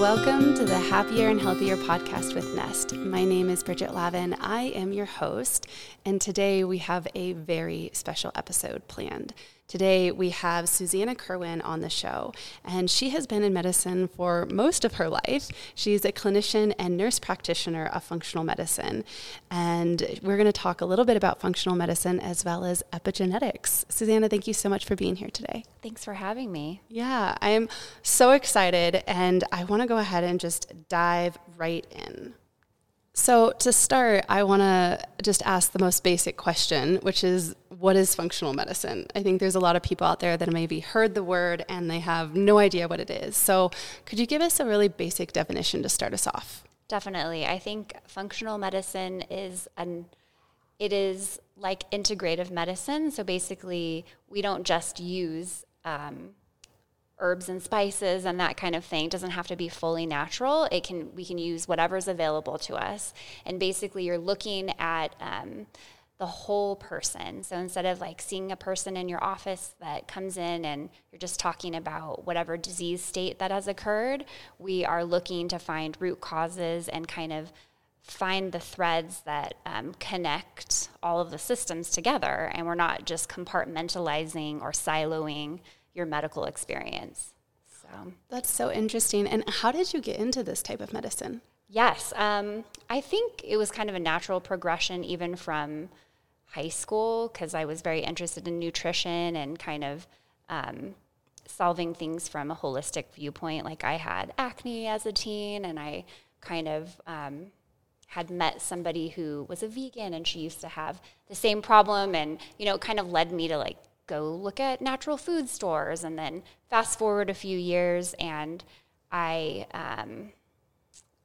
welcome to the Happier and Healthier podcast with Nest. My name is Bridget Lavin. I am your host, and today we have a very special episode planned. Today we have Susannah Kerwin on the show, and she has been in medicine for most of her life. She's a clinician and nurse practitioner of functional medicine, and we're going to talk a little bit about functional medicine as well as epigenetics. Susannah, thank you so much for being here today. Thanks for having me. Yeah, I am so excited, and I want to go ahead and just dive right in. So, to start, I want to just ask the most basic question, which is what is functional medicine? I think there's a lot of people out there that maybe heard the word and they have no idea what it is. So, could you give us a really basic definition to start us off? Definitely. I think functional medicine is an it is like integrative medicine. So basically, we don't just use um, herbs and spices and that kind of thing. It doesn't have to be fully natural. It can we can use whatever's available to us. And basically you're looking at um, the whole person. So instead of like seeing a person in your office that comes in and you're just talking about whatever disease state that has occurred we are looking to find root causes and kind of find the threads that um, connect all of the systems together. And we're not just compartmentalizing or siloing your medical experience. So that's so interesting. And how did you get into this type of medicine? Yes, um, I think it was kind of a natural progression, even from high school, because I was very interested in nutrition and kind of um, solving things from a holistic viewpoint. Like I had acne as a teen, and I kind of um, had met somebody who was a vegan, and she used to have the same problem, and you know, it kind of led me to like go look at natural food stores. And then fast forward a few years, and I um,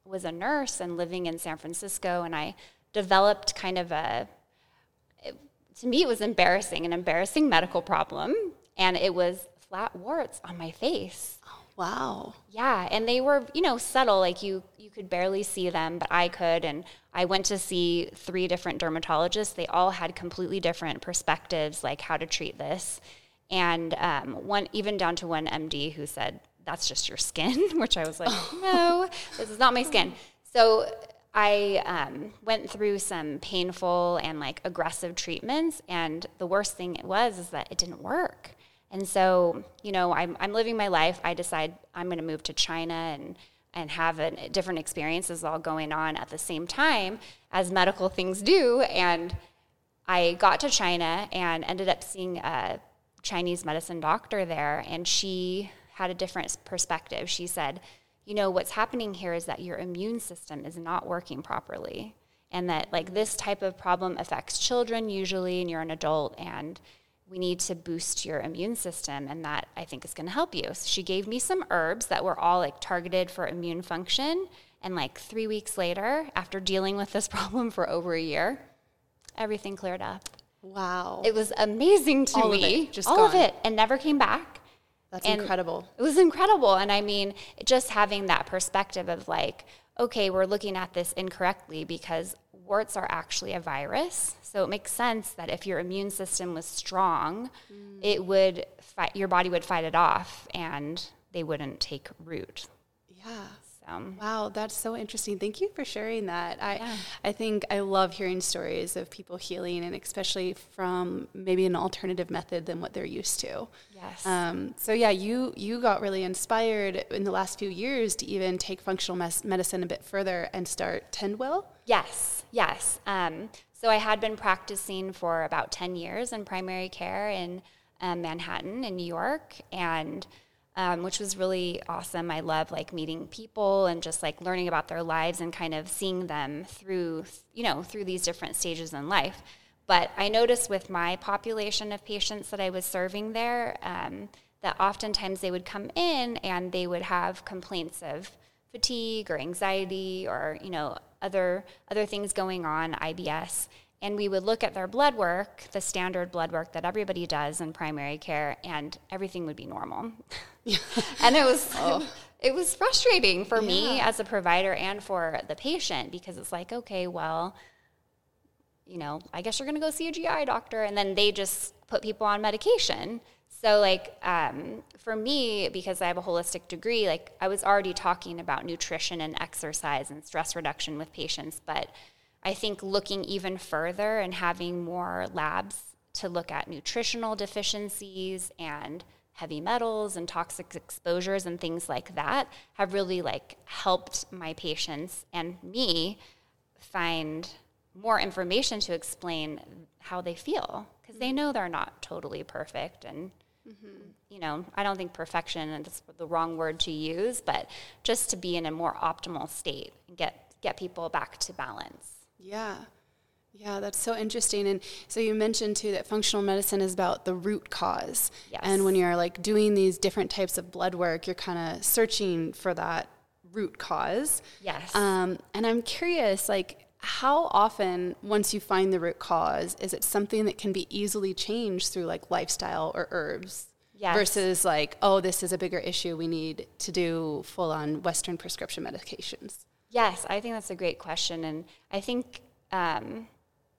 was a nurse and living in San Francisco, and I developed kind of a, it, to me, it was embarrassing, an embarrassing medical problem. And it was flat warts on my face. Wow. Yeah, and they were, you know, subtle like you you could barely see them, but I could and I went to see three different dermatologists. They all had completely different perspectives, like how to treat this. And um, one, even down to one MD who said, That's just your skin, which I was like, No, this is not my skin. So I um, went through some painful and like aggressive treatments. And the worst thing it was is that it didn't work. And so, you know, I'm, I'm living my life. I decide I'm going to move to China and and have a, different experiences all going on at the same time as medical things do. And I got to China and ended up seeing a Chinese medicine doctor there, and she had a different perspective. She said, You know, what's happening here is that your immune system is not working properly. And that, like, this type of problem affects children usually, and you're an adult, and we need to boost your immune system and that i think is going to help you. So she gave me some herbs that were all like targeted for immune function and like three weeks later after dealing with this problem for over a year everything cleared up. Wow. It was amazing to all me. of it, just all gone. of it and never came back. That's and incredible. it was incredible and i mean just having that perspective of like okay we're looking at this incorrectly because warts are actually a virus. So it makes sense that if your immune system was strong, mm. it would fight, your body would fight it off and they wouldn't take root. Yeah. So. Wow, that's so interesting. Thank you for sharing that. I yeah. I think I love hearing stories of people healing and especially from maybe an alternative method than what they're used to. Yes. Um, so yeah, you you got really inspired in the last few years to even take functional mes- medicine a bit further and start Tendwell. Yes, yes. Um, so I had been practicing for about 10 years in primary care in um, Manhattan in New York and um, which was really awesome. I love like meeting people and just like learning about their lives and kind of seeing them through, you know, through these different stages in life. But I noticed with my population of patients that I was serving there um, that oftentimes they would come in and they would have complaints of fatigue or anxiety or you know other other things going on, IBS. And we would look at their blood work, the standard blood work that everybody does in primary care, and everything would be normal. and it was oh. it was frustrating for yeah. me as a provider and for the patient because it's like, okay, well, you know, I guess you're going to go see a GI doctor, and then they just put people on medication. So, like, um, for me, because I have a holistic degree, like, I was already talking about nutrition and exercise and stress reduction with patients. But I think looking even further and having more labs to look at nutritional deficiencies and heavy metals and toxic exposures and things like that have really like helped my patients and me find more information to explain how they feel because they know they're not totally perfect and mm-hmm. you know i don't think perfection is the wrong word to use but just to be in a more optimal state and get get people back to balance yeah yeah, that's so interesting. And so you mentioned too that functional medicine is about the root cause. Yes. And when you're like doing these different types of blood work, you're kind of searching for that root cause. Yes. Um, and I'm curious, like, how often, once you find the root cause, is it something that can be easily changed through like lifestyle or herbs? Yes. Versus like, oh, this is a bigger issue. We need to do full on Western prescription medications. Yes, I think that's a great question. And I think um,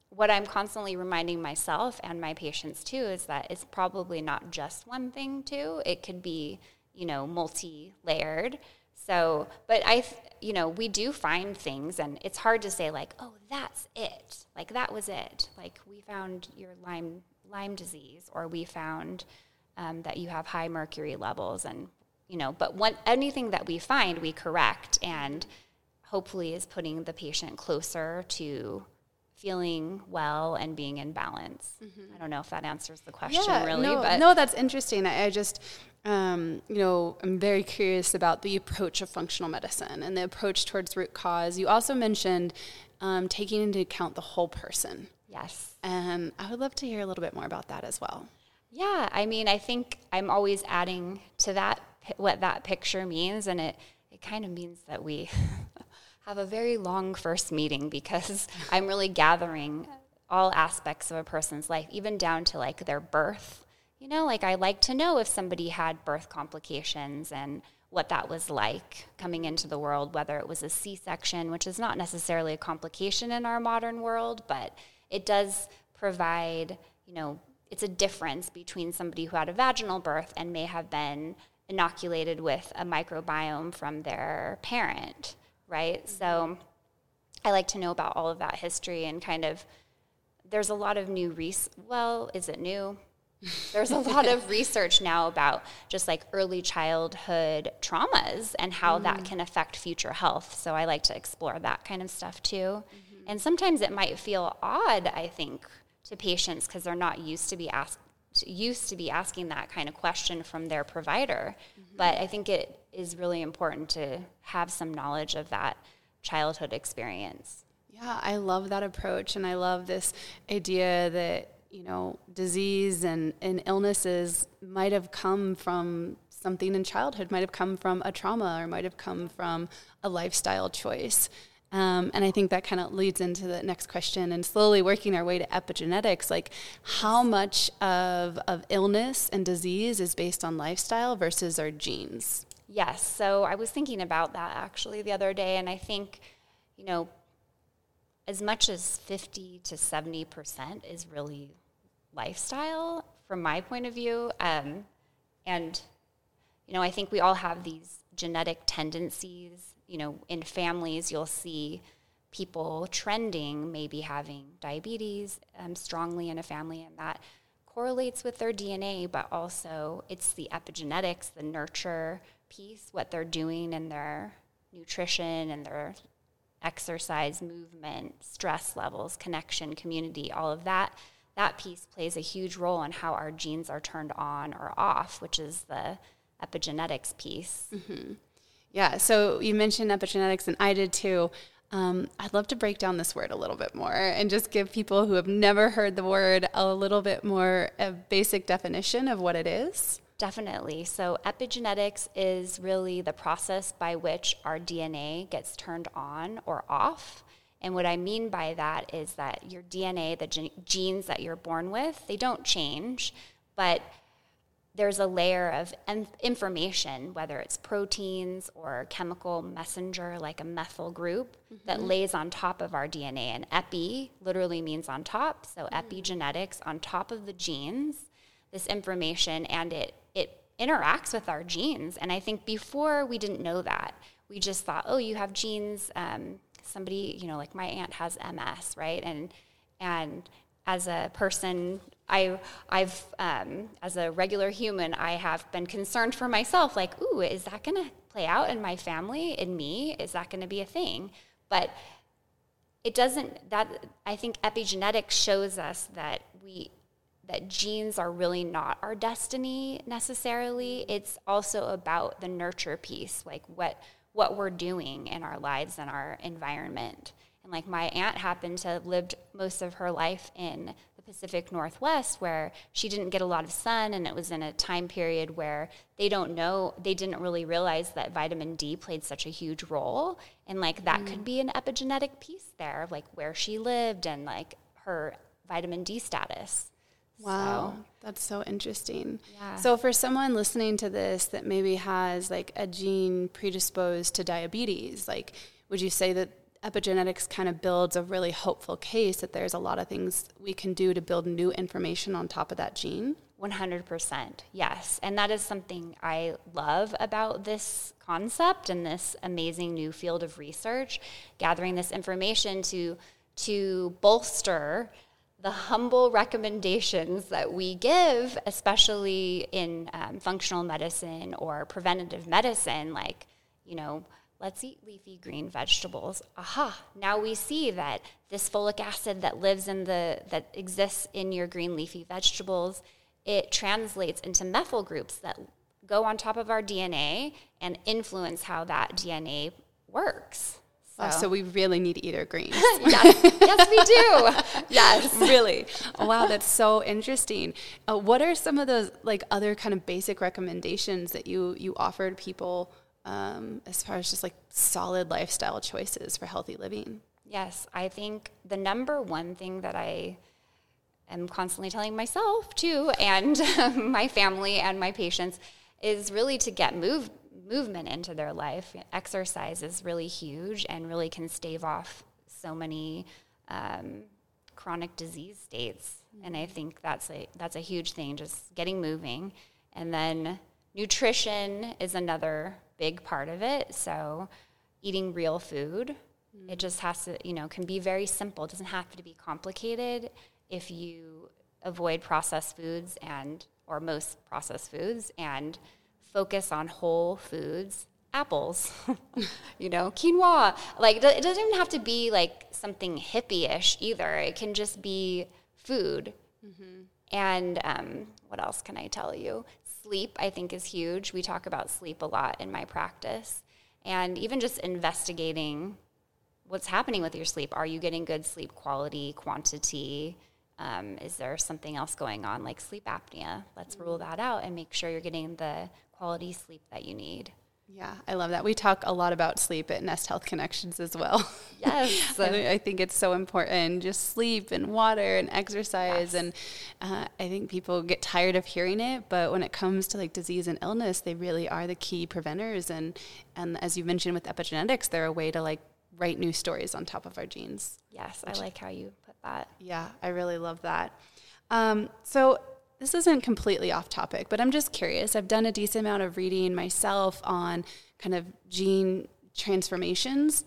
what I'm constantly reminding myself and my patients too is that it's probably not just one thing too. It could be, you know, multi-layered. So, but I, you know, we do find things and it's hard to say like, oh, that's it. Like that was it. Like we found your Lyme Lyme disease or we found um, that you have high mercury levels and, you know, but what anything that we find, we correct and hopefully is putting the patient closer to feeling well and being in balance. Mm-hmm. I don't know if that answers the question yeah, really, no, but no, that's interesting. I, I just, um, you know, I'm very curious about the approach of functional medicine and the approach towards root cause. You also mentioned um, taking into account the whole person. Yes. And I would love to hear a little bit more about that as well. Yeah, I mean, I think I'm always adding to that what that picture means, and it it kind of means that we have a very long first meeting because I'm really gathering all aspects of a person's life, even down to like their birth. You know, like I like to know if somebody had birth complications and what that was like coming into the world, whether it was a C section, which is not necessarily a complication in our modern world, but it does provide, you know, it's a difference between somebody who had a vaginal birth and may have been inoculated with a microbiome from their parent right? Mm-hmm. So I like to know about all of that history and kind of there's a lot of new res well, is it new? There's a lot of research now about just like early childhood traumas and how mm. that can affect future health. So I like to explore that kind of stuff too. Mm-hmm. And sometimes it might feel odd, I think, to patients because they're not used to be asked used to be asking that kind of question from their provider. Mm-hmm. But I think it is really important to have some knowledge of that childhood experience. Yeah, I love that approach. And I love this idea that, you know, disease and, and illnesses might have come from something in childhood, might have come from a trauma or might have come from a lifestyle choice. Um, and I think that kind of leads into the next question and slowly working our way to epigenetics. Like, how much of, of illness and disease is based on lifestyle versus our genes? Yes. So I was thinking about that actually the other day. And I think, you know, as much as 50 to 70% is really lifestyle from my point of view. Um, and, you know, I think we all have these genetic tendencies you know, in families, you'll see people trending, maybe having diabetes um, strongly in a family, and that correlates with their DNA, but also it's the epigenetics, the nurture piece, what they're doing in their nutrition and their exercise, movement, stress levels, connection, community, all of that. That piece plays a huge role in how our genes are turned on or off, which is the epigenetics piece. Mm-hmm. Yeah. So you mentioned epigenetics, and I did too. Um, I'd love to break down this word a little bit more and just give people who have never heard the word a little bit more a basic definition of what it is. Definitely. So, epigenetics is really the process by which our DNA gets turned on or off. And what I mean by that is that your DNA, the genes that you're born with, they don't change, but there's a layer of information, whether it's proteins or chemical messenger like a methyl group, mm-hmm. that lays on top of our DNA. And epi literally means on top, so mm-hmm. epigenetics on top of the genes this information and it it interacts with our genes. And I think before we didn't know that. We just thought, oh, you have genes. Um, somebody, you know, like my aunt has MS, right? And and as a person, I I've um, as a regular human, I have been concerned for myself, like, ooh, is that going to play out in my family, in me? Is that going to be a thing? But it doesn't. That I think epigenetics shows us that we that genes are really not our destiny necessarily. It's also about the nurture piece, like what what we're doing in our lives and our environment. And like my aunt happened to have lived most of her life in the Pacific Northwest where she didn't get a lot of sun and it was in a time period where they don't know they didn't really realize that vitamin D played such a huge role and like that mm. could be an epigenetic piece there of like where she lived and like her vitamin D status. Wow, so. that's so interesting. Yeah. So, for someone listening to this that maybe has like a gene predisposed to diabetes, like, would you say that epigenetics kind of builds a really hopeful case that there's a lot of things we can do to build new information on top of that gene? 100%, yes. And that is something I love about this concept and this amazing new field of research, gathering this information to, to bolster the humble recommendations that we give, especially in um, functional medicine or preventative medicine, like, you know, let's eat leafy green vegetables. Aha, now we see that this folic acid that lives in the, that exists in your green leafy vegetables, it translates into methyl groups that go on top of our DNA and influence how that DNA works. So, so we really need to eat our greens. yes. yes, we do. Yes, really. wow, that's so interesting. Uh, what are some of those like other kind of basic recommendations that you you offered people um, as far as just like solid lifestyle choices for healthy living? Yes, I think the number one thing that I am constantly telling myself too, and my family and my patients, is really to get moved movement into their life. Exercise is really huge and really can stave off so many um, chronic disease states. Mm-hmm. And I think that's a that's a huge thing, just getting moving. And then nutrition is another big part of it. So eating real food. Mm-hmm. It just has to, you know, can be very simple. It doesn't have to be complicated if you avoid processed foods and or most processed foods and focus on whole foods, apples, you know, quinoa. Like it doesn't even have to be like something hippie-ish either. It can just be food. Mm-hmm. And um, what else can I tell you? Sleep, I think, is huge. We talk about sleep a lot in my practice. And even just investigating what's happening with your sleep. Are you getting good sleep quality, quantity? Um, is there something else going on like sleep apnea? Let's rule that out and make sure you're getting the quality sleep that you need. Yeah, I love that. We talk a lot about sleep at Nest Health Connections as well. Yes. I think it's so important. Just sleep and water and exercise. Yes. And uh, I think people get tired of hearing it, but when it comes to like disease and illness, they really are the key preventers. And, and as you mentioned with epigenetics, they're a way to like write new stories on top of our genes. Yes, I like how you put that. Yeah, I really love that. Um, so this isn't completely off topic, but I'm just curious. I've done a decent amount of reading myself on kind of gene transformations.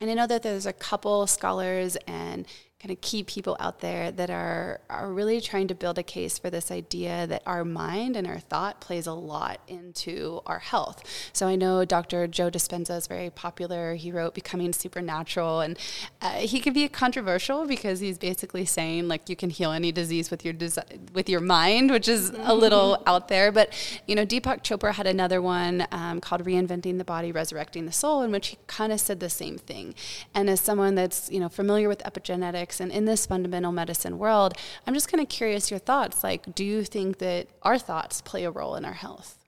And I know that there's a couple scholars and kind of key people out there that are are really trying to build a case for this idea that our mind and our thought plays a lot into our health. So I know Dr. Joe Dispenza is very popular. He wrote Becoming Supernatural, and uh, he can be controversial because he's basically saying like you can heal any disease with your desi- with your mind, which is a little out there. But you know, Deepak Chopra had another one um, called Reinventing the Body, Resurrecting the Soul, in which he kind of said the same thing. And as someone that's you know familiar with epigenetics and in this fundamental medicine world, I'm just kind of curious your thoughts. Like, do you think that our thoughts play a role in our health?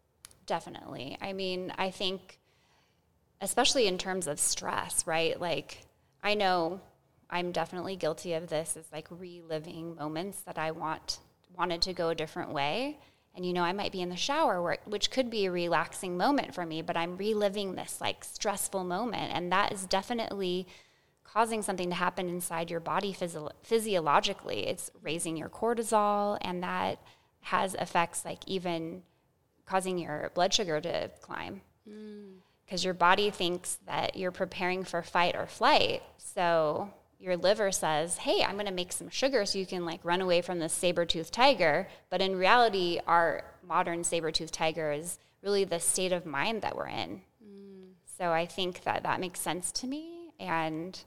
Definitely. I mean, I think, especially in terms of stress, right? Like, I know I'm definitely guilty of this. Is like reliving moments that I want wanted to go a different way. And you know, I might be in the shower, where, which could be a relaxing moment for me, but I'm reliving this like stressful moment, and that is definitely causing something to happen inside your body physio- physiologically. It's raising your cortisol, and that has effects like even causing your blood sugar to climb mm. because your body thinks that you're preparing for fight or flight. So your liver says, "Hey, I'm going to make some sugar so you can like run away from this saber-toothed tiger." But in reality, our modern saber-toothed tiger is really the state of mind that we're in. Mm. So I think that that makes sense to me and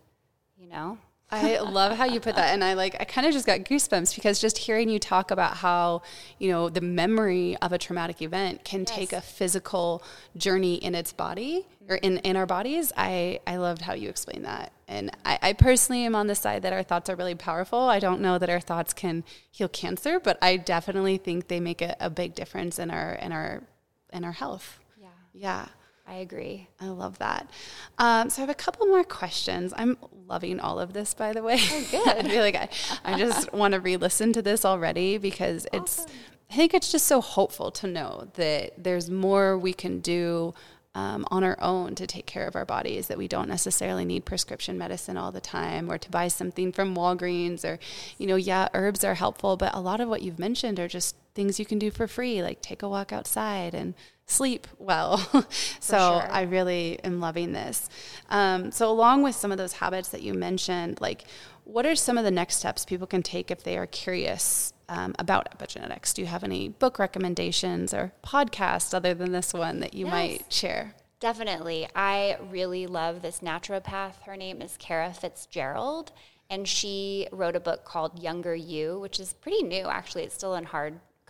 you know, I love how you put that. And I like, I kind of just got goosebumps because just hearing you talk about how, you know, the memory of a traumatic event can yes. take a physical journey in its body or in, in our bodies. I, I loved how you explained that. And I, I personally am on the side that our thoughts are really powerful. I don't know that our thoughts can heal cancer, but I definitely think they make a, a big difference in our, in our, in our health. Yeah. Yeah. I agree. I love that. Um, so I have a couple more questions. I'm loving all of this, by the way. Oh, good. I feel like I, I just want to re-listen to this already because awesome. it's. I think it's just so hopeful to know that there's more we can do um, on our own to take care of our bodies, that we don't necessarily need prescription medicine all the time or to buy something from Walgreens or, you know, yeah, herbs are helpful, but a lot of what you've mentioned are just things you can do for free, like take a walk outside and sleep well. so sure. I really am loving this. Um, so, along with some of those habits that you mentioned, like what are some of the next steps people can take if they are curious um, about epigenetics? Do you have any book recommendations or podcasts other than this one that you yes. might share? Definitely. I really love this naturopath. Her name is Kara Fitzgerald, and she wrote a book called Younger You, which is pretty new, actually. It's still in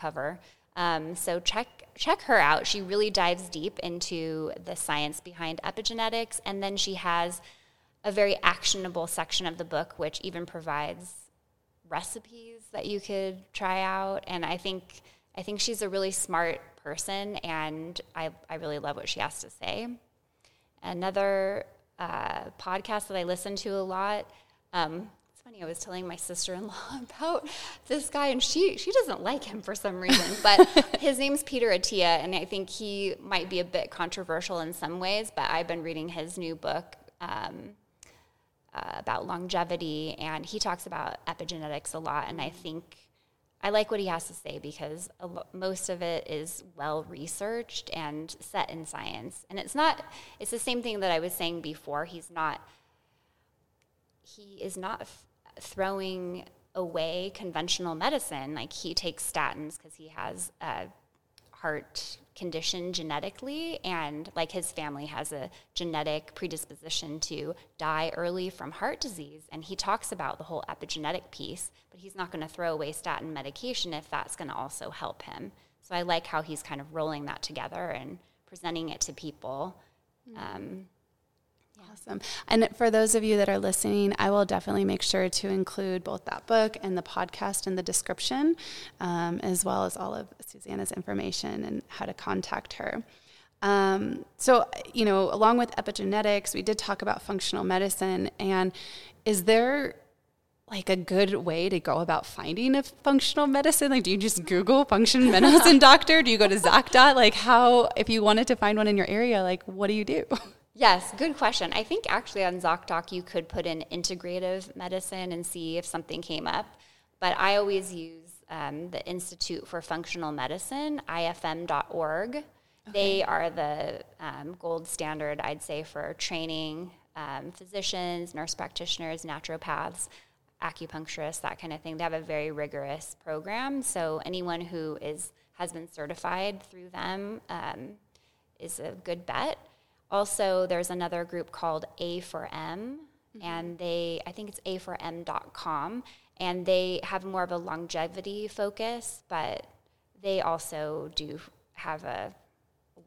hardcover. Um, so check check her out. She really dives deep into the science behind epigenetics, and then she has a very actionable section of the book, which even provides recipes that you could try out. And I think I think she's a really smart person, and I I really love what she has to say. Another uh, podcast that I listen to a lot. Um, funny. I was telling my sister-in-law about this guy, and she she doesn't like him for some reason. But his name's Peter Attia, and I think he might be a bit controversial in some ways. But I've been reading his new book. Um, uh, about longevity, and he talks about epigenetics a lot. And I think I like what he has to say because lo- most of it is well researched and set in science. And it's not, it's the same thing that I was saying before. He's not, he is not throwing away conventional medicine. Like he takes statins because he has a heart condition genetically, and like his family has a genetic predisposition to die early from heart disease. And he talks about the whole epigenetic piece, but he's not going to throw away statin medication if that's going to also help him. So I like how he's kind of rolling that together and presenting it to people. Um, Awesome. And for those of you that are listening, I will definitely make sure to include both that book and the podcast in the description, um, as well as all of Susannah's information and how to contact her. Um, so, you know, along with epigenetics, we did talk about functional medicine. And is there like a good way to go about finding a functional medicine? Like, do you just Google functional medicine doctor? Do you go to ZocDoc? Like, how, if you wanted to find one in your area, like, what do you do? Yes, good question. I think actually on ZocDoc you could put in integrative medicine and see if something came up. But I always use um, the Institute for Functional Medicine, ifm.org. Okay. They are the um, gold standard, I'd say, for training um, physicians, nurse practitioners, naturopaths, acupuncturists, that kind of thing. They have a very rigorous program. So anyone who is has been certified through them um, is a good bet. Also, there's another group called A4M, mm-hmm. and they, I think it's A4M.com, and they have more of a longevity focus, but they also do have a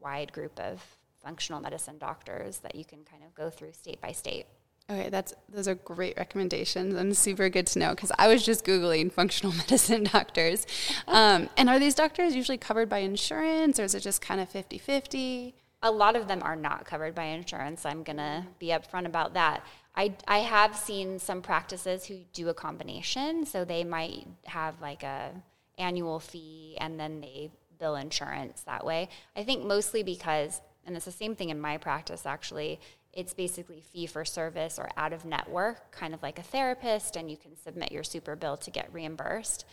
wide group of functional medicine doctors that you can kind of go through state by state. Okay, that's those are great recommendations and super good to know because I was just googling functional medicine doctors. Um, and are these doctors usually covered by insurance or is it just kind of 50-50? A lot of them are not covered by insurance. I'm going to be upfront about that. I, I have seen some practices who do a combination. So they might have like a annual fee and then they bill insurance that way. I think mostly because, and it's the same thing in my practice actually, it's basically fee for service or out of network, kind of like a therapist, and you can submit your super bill to get reimbursed.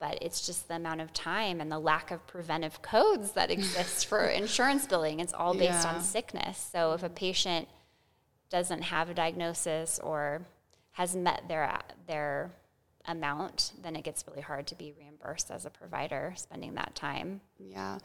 But it's just the amount of time and the lack of preventive codes that exist for insurance billing. It's all based Yeah. on sickness. So if a patient doesn't have a diagnosis or has met their their amount, then it gets really hard to be reimbursed as a provider spending that time. Yeah.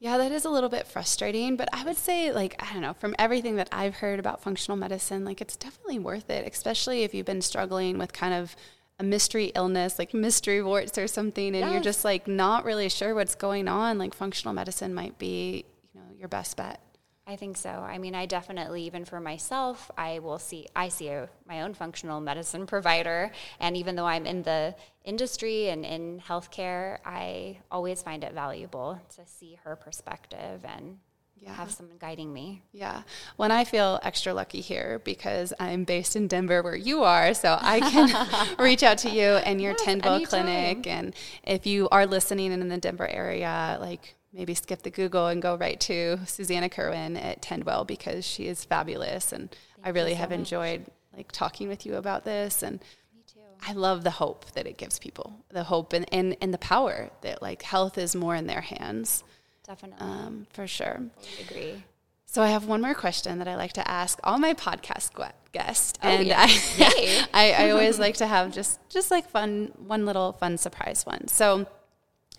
Yeah, that is a little bit frustrating, but I would say, like, I don't know, from everything that I've heard about functional medicine, like, it's definitely worth it, especially if you've been struggling with kind of a mystery illness, like mystery warts or something, and you're just like not really sure what's going on. Like, functional medicine might be, you know, your best bet. I think so. I mean, I definitely, even for myself, I will see, I see a, my own functional medicine provider. And even though I'm in the industry and in healthcare, I always find it valuable to see her perspective and Yeah. have someone guiding me. Yeah. When I feel extra lucky here because I'm based in Denver where you are, so I can reach out to you and your Yes, clinic. And if you are listening in the Denver area, like maybe skip the Google and go right to Susannah Kerwin at Tendwell because she is fabulous. And I really so have much. enjoyed like talking with you about this. And Me too. I love the hope that it gives people, the hope and, and, and the power that like health is more in their hands, Definitely. um, for sure. Agree. So I have one more question that I like to ask all my podcast gu- guests, Oh, and yeah. I, I, I always like to have just just like fun, one little fun surprise one. So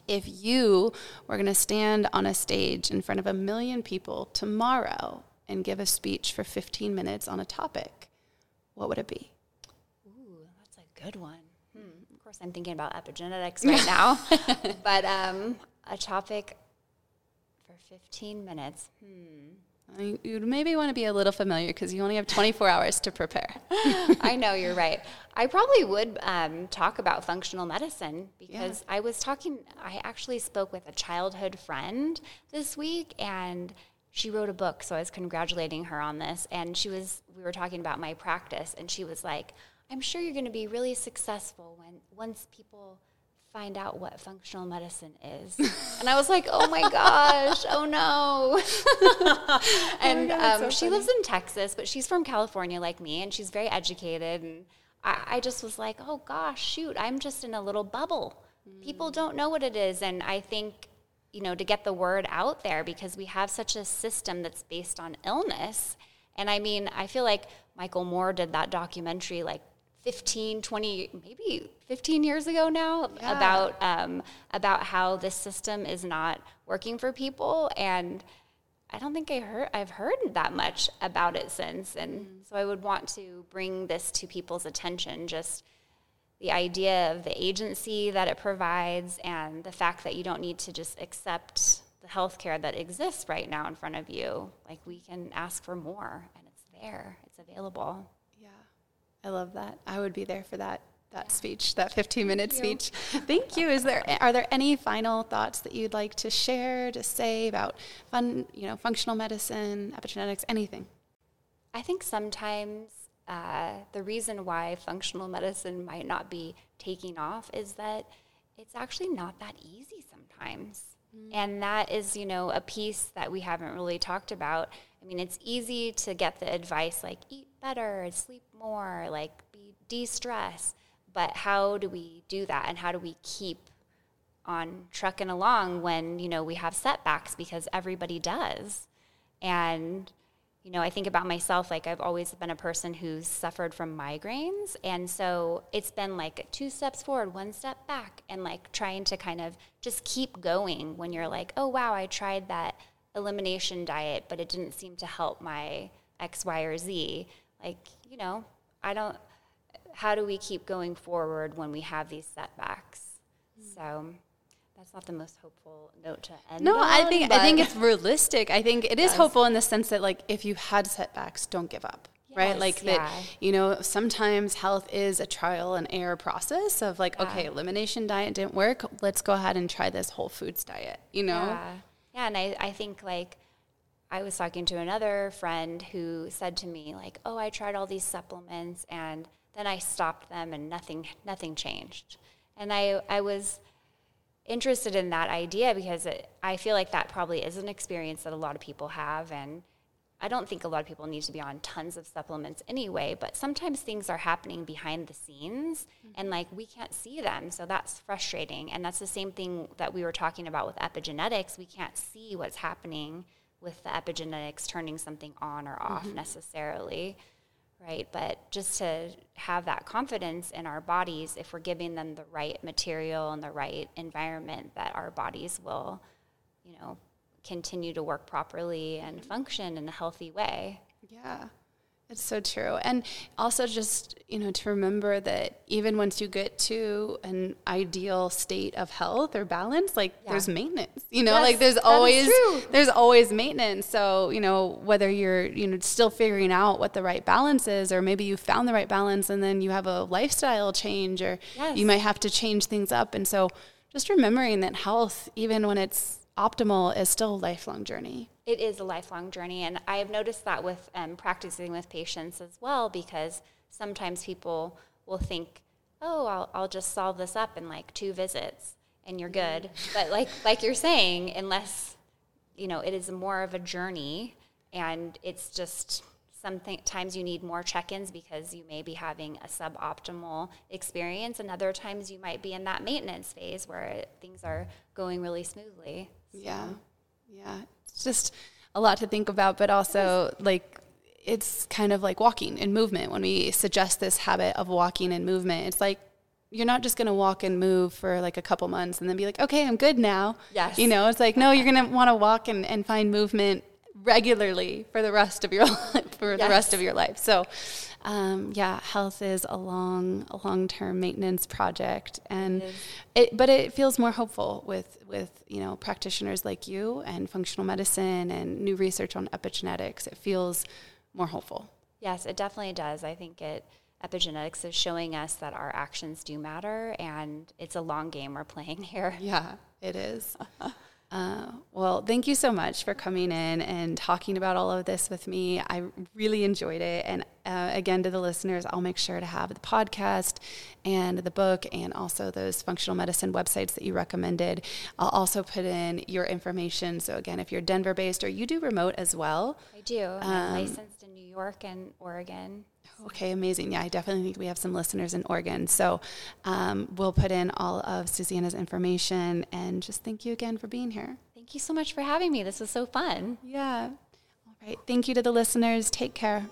if you were going to stand on a stage in front of a million people tomorrow and give a speech for 15 minutes on a topic, what would it be? Ooh, that's a good one. Hmm. Of course, I'm thinking about epigenetics right now, but um, a topic for 15 minutes. Hmm. You'd maybe want to be a little familiar because you only have 24 hours to prepare. I know you're right. I probably would um, talk about functional medicine because I was talking. I actually spoke with a childhood friend this week, and she wrote a book. So I was congratulating her on this, and she was. We were talking about my practice, and she was like, "I'm sure you're going to be really successful when once people." Find out what functional medicine is, and I was like, "Oh my gosh, oh no!" and God, um, so she lives in Texas, but she's from California like me, and she's very educated. And I, I just was like, oh gosh, shoot, I'm just in a little bubble. People don't know what it is. And I think, you know, to get the word out there because we have such a system that's based on illness. And I mean, I feel like Michael Moore did that documentary like 15, 20, maybe 15 years ago now Yeah. about um, about how this system is not working for people. And I don't think I heard I've heard that much about it since, and so I would want to bring this to people's attention. Just the idea of the agency that it provides, and the fact that you don't need to just accept the healthcare that exists right now in front of you. Like we can ask for more, and it's there, it's available. I love that. I would be there for that that speech, that 15 minute speech. Thank you. Is there are there any final thoughts that you'd like to share, to say about fun, you know, functional medicine, epigenetics, anything? I think sometimes uh, the reason why functional medicine might not be taking off is that it's actually not that easy sometimes. And that is, you know, a piece that we haven't really talked about. I mean, it's easy to get the advice like eat better, sleep more, like be de-stress. But how do we do that? And how do we keep on trucking along when, you know, we have setbacks because everybody does. And, you know, I think about myself, like I've always been a person who's suffered from migraines. And so it's been like two steps forward, one step back, and like trying to kind of just keep going when you're like, oh, wow, I tried that elimination diet, but it didn't seem to help my X, Y, or Z. Like, you know, I don't, how do we keep going forward when we have these setbacks? Mm. So that's not the most hopeful note to end. No, I on, think I think it's realistic. I think it is hopeful in the sense that like if you had setbacks, don't give up. right? Like yeah. that, you know, sometimes health is a trial and error process of like, okay, elimination diet didn't work. Let's go ahead and try this whole foods diet, you know? Yeah. Yeah. And I, I think like I was talking to another friend who said to me, like, oh, I tried all these supplements and then I stopped them and nothing nothing changed. And I, I was interested in that idea because it, I feel like that probably is an experience that a lot of people have. And I don't think a lot of people need to be on tons of supplements anyway, but sometimes things are happening behind the scenes mm-hmm. and like we can't see them. So that's frustrating. And that's the same thing that we were talking about with epigenetics. We can't see what's happening with the epigenetics turning something on or off mm-hmm. necessarily. Right, but just to have that confidence in our bodies, if we're giving them the right material and the right environment, that our bodies will, you know, continue to work properly and function in a healthy way. Yeah. It's so true. And also just, you know, to remember that even once you get to an ideal state of health or balance, like yeah. there's maintenance. You know, yes, like there's always there's always maintenance. So, you know, whether you're, you know, still figuring out what the right balance is or maybe you found the right balance and then you have a lifestyle change or yes. you might have to change things up. And so just remembering that health even when it's optimal is still a lifelong journey. It is a lifelong journey. And I have noticed that with um, practicing with patients as well, because sometimes people will think, oh, I'll, I'll just solve this up in like two visits and you're good. but like, like you're saying, unless, you know, it is more of a journey and it's just sometimes you need more check-ins because you may be having a suboptimal experience and other times you might be in that maintenance phase where things are going really smoothly yeah. Yeah. It's just a lot to think about, but also like it's kind of like walking and movement. When we suggest this habit of walking and movement, it's like you're not just going to walk and move for like a couple months and then be like, okay, I'm good now. Yes. You know, it's like, no, you're going to want to walk and, and find movement regularly for the rest of your life, for yes. the rest of your life. So, um, yeah, health is a long, a long-term maintenance project, and it, it, but it feels more hopeful with with you know practitioners like you and functional medicine and new research on epigenetics. It feels more hopeful. Yes, it definitely does. I think it epigenetics is showing us that our actions do matter, and it's a long game we're playing here. Yeah, it is. Uh, well, thank you so much for coming in and talking about all of this with me. I really enjoyed it. And uh, again, to the listeners, I'll make sure to have the podcast and the book and also those functional medicine websites that you recommended. I'll also put in your information. So, again, if you're Denver based or you do remote as well, I do. I'm um, licensed York and Oregon. Okay, amazing. Yeah, I definitely think we have some listeners in Oregon. So um, we'll put in all of Susannah's information and just thank you again for being here. Thank you so much for having me. This was so fun. Yeah. All right. Thank you to the listeners. Take care.